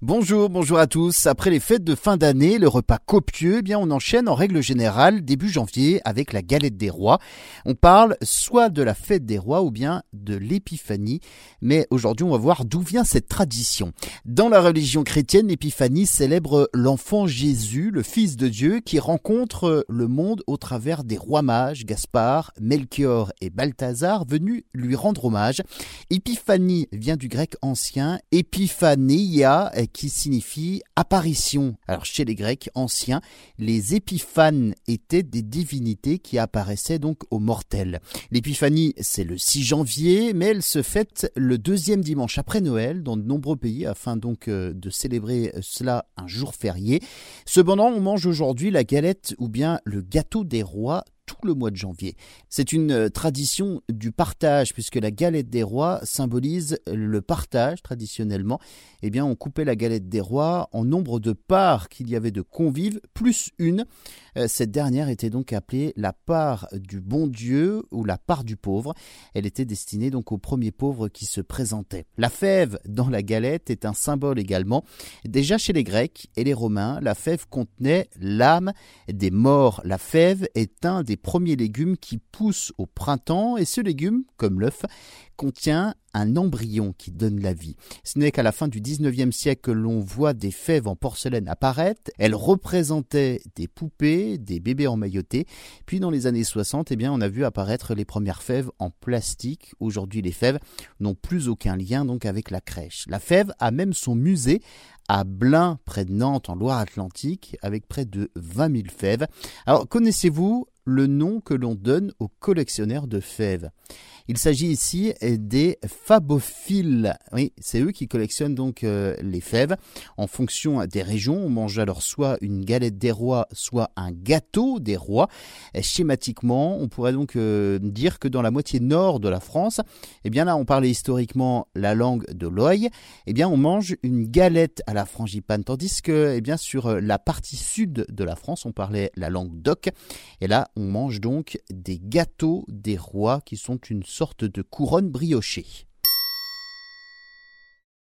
Bonjour, bonjour à tous. Après les fêtes de fin d'année, le repas copieux, eh bien on enchaîne en règle générale début janvier avec la galette des rois. On parle soit de la fête des rois ou bien de l'épiphanie, mais aujourd'hui on va voir d'où vient cette tradition. Dans la religion chrétienne, l'épiphanie célèbre l'enfant Jésus, le fils de Dieu qui rencontre le monde au travers des rois mages Gaspard, Melchior et Balthazar venus lui rendre hommage. Épiphanie vient du grec ancien epiphaneia qui signifie apparition. Alors chez les Grecs anciens, les épiphanes étaient des divinités qui apparaissaient donc aux mortels. L'épiphanie, c'est le 6 janvier, mais elle se fête le deuxième dimanche après Noël dans de nombreux pays afin donc euh, de célébrer cela un jour férié. Cependant, on mange aujourd'hui la galette ou bien le gâteau des rois tout le mois de janvier. C'est une euh, tradition du partage puisque la galette des rois symbolise le partage traditionnellement. Eh bien, on coupait la galette des rois en nombre de parts qu'il y avait de convives plus une. Euh, cette dernière était donc appelée la part du bon Dieu ou la part du pauvre. Elle était destinée donc aux premiers pauvres qui se présentaient. La fève dans la galette est un symbole également. Déjà chez les Grecs et les Romains, la fève contenait l'âme des morts. La fève est un des premiers légumes qui poussent au printemps et ce légume, comme l'œuf, contient un embryon qui donne la vie. Ce n'est qu'à la fin du 19e siècle que l'on voit des fèves en porcelaine apparaître. Elles représentaient des poupées, des bébés emmaillotés. Puis dans les années 60, eh bien, on a vu apparaître les premières fèves en plastique. Aujourd'hui, les fèves n'ont plus aucun lien donc avec la crèche. La fève a même son musée à Blain, près de Nantes, en Loire-Atlantique, avec près de 20 000 fèves. Alors, connaissez-vous le nom que l'on donne aux collectionneurs de fèves. Il s'agit ici des fabophiles. Oui, c'est eux qui collectionnent donc euh, les fèves. En fonction des régions, on mange alors soit une galette des rois, soit un gâteau des rois. schématiquement, on pourrait donc euh, dire que dans la moitié nord de la France, eh bien là, on parlait historiquement la langue de l'oeil. Eh bien, on mange une galette à la frangipane, tandis que, eh bien, sur la partie sud de la France, on parlait la langue d'oc. Et là, on mange donc des gâteaux des rois qui sont une sorte de couronne briochée.